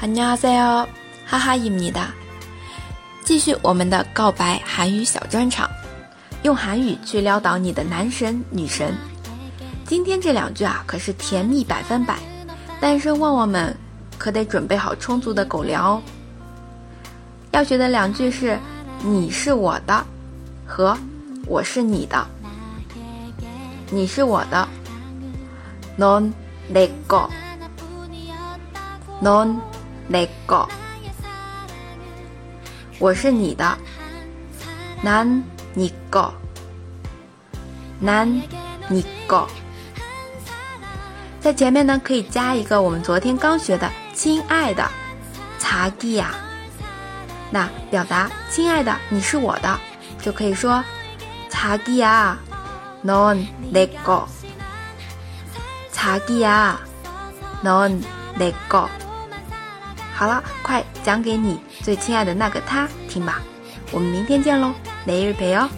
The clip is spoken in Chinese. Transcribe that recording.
안녕하세요哈哈입니다继续我们的告白韩语小专场，用韩语去撩倒你的男神女神。今天这两句啊，可是甜蜜百分百，单身旺旺们可得准备好充足的狗粮哦。要学的两句是“你是我的”和“我是你的”。你是我的，non le go，non le go。我是你的，男你 go，男你 go。在前面呢，可以加一个我们昨天刚学的“亲爱的”，查기呀。那表达“亲爱的，你是我的”，就可以说查기呀，non le go。查기呀，non le go。 好了，快讲给你最亲爱的那个他听吧。我们明天见喽，每日陪哦。